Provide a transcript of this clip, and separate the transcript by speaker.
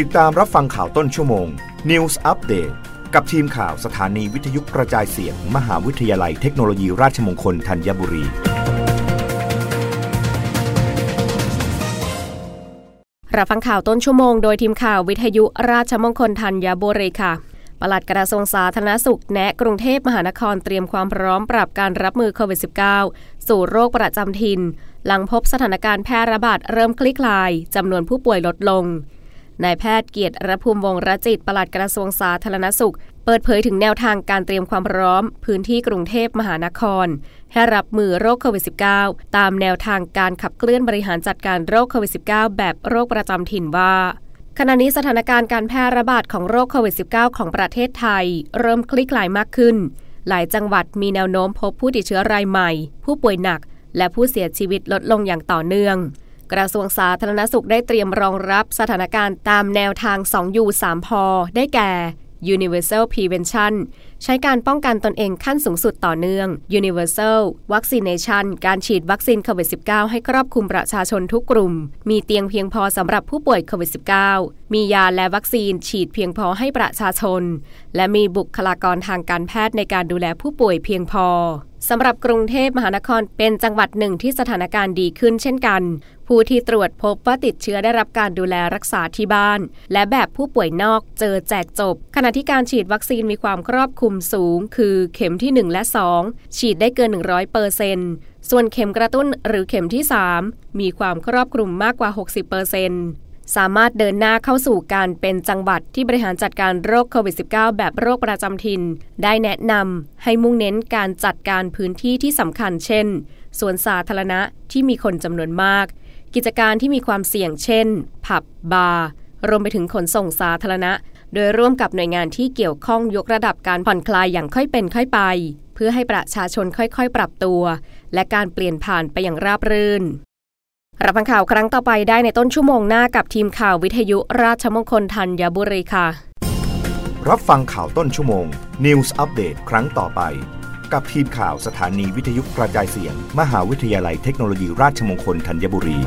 Speaker 1: ติดตามรับฟังข่าวต้นชั่วโมง News Update กับทีมข่าวสถานีวิทยุกระจายเสียงมหาวิทยาลัยเทคโนโลยีราชมงคลธัญบุรี
Speaker 2: รับฟังข่าวต้นชั่วโมงโดยทีมข่าววิทยุราชมงคลธัญบุรีค่ะปลัดกระทรวงสาธารณสุขแนะกรุงเทพมหานครเตรียมความพร้อมปรับการรับมือโควิด -19 สู่โรคประจำถิ่น หลังพบสถานการณ์แพร่ระบาดเริ่มคลี่คลายจำนวนผู้ป่วยลดลง นายแพทย์เกียรติรภูมิวงรจิตปลัดกระทรวงสาธารณสุข เปิดเผยถึงแนวทางการเตรียมความพร้อม พื้นที่กรุงเทพมหานคร ให้รับมือโรคโควิด -19 ตามแนวทางการขับเคลื่อนบริหารจัดการโรคโควิด -19 แบบโรคประจำถิ่นว่าขณะนี้สถานการณ์การแพร่ระบาดของโรคโควิด -19 ของประเทศไทย เริ่มคลี่คลายมากขึ้น หลายจังหวัดมีแนวโน้มพบผู้ติดเชื้อรายใหม่ ผู้ป่วยหนัก และผู้เสียชีวิตลดลงอย่างต่อเนื่อง กระทรวงสาธารณสุขได้เตรียมรองรับสถานการณ์ตามแนวทาง 2U 3พอได้แก่ Universal Prevention ใช้การป้องกันตนเองขั้นสูงสุดต่อเนื่อง Universal Vaccination การฉีดวัคซีนโควิด -19 ให้ครอบคลุมประชาชนทุกกลุ่ม มีเตียงเพียงพอสำหรับผู้ป่วยโควิด -19 มียาและวัคซีนฉีดเพียงพอให้ประชาชน และมีบุคลากรทางการแพทย์ในการดูแลผู้ป่วยเพียงพอสำหรับกรุงเทพมหานครเป็นจังหวัดหนึ่งที่สถานการณ์ดีขึ้นเช่นกัน ผู้ที่ตรวจพบว่าติดเชื้อได้รับการดูแลรักษาที่บ้าน และแบบผู้ป่วยนอกเจอแจกจบ ขณะที่การฉีดวัคซีนมีความครอบคลุลุมสูง คือเข็มที่ 1 และ 2 ฉีดได้เกิน 100เปอร์เซนส่วนเข็มกระตุ้นหรือเข็มที่ 3 มีความครอบคลุมมากกว่า 60เปอร์เซนสามารถเดินหน้าเข้าสู่การเป็นจังหวัดที่บริหารจัดการโรคโควิด -19 แบบโรคประจำถิ่น ได้แนะนำให้มุ่งเน้นการจัดการพื้นที่ที่สำคัญเช่น สวนสาธารณะที่มีคนจำนวนมาก กิจการที่มีความเสี่ยงเช่น ผับบาร์รวมไปถึงขนส่งสาธารณะ โดยร่วมกับหน่วยงานที่เกี่ยวข้องยกระดับการผ่อนคลายอย่างค่อยเป็นค่อยไป เพื่อให้ประชาชนค่อยๆ ปรับตัว และการเปลี่ยนผ่านไปอย่างราบรื่น รับฟังข่าวครั้งต่อไปได้ในต้นชั่วโมงหน้ากับทีมข่าววิทยุราชมงคลธัญบุรีค่ะ
Speaker 1: รับฟังข่าวต้นชั่วโมง News อัปเดตครั้งต่อไป กับทีมข่าวสถานีวิทยุกระจายเสียง มหาวิทยาลัยเทคโนโลยีราชมงคลธัญบุรี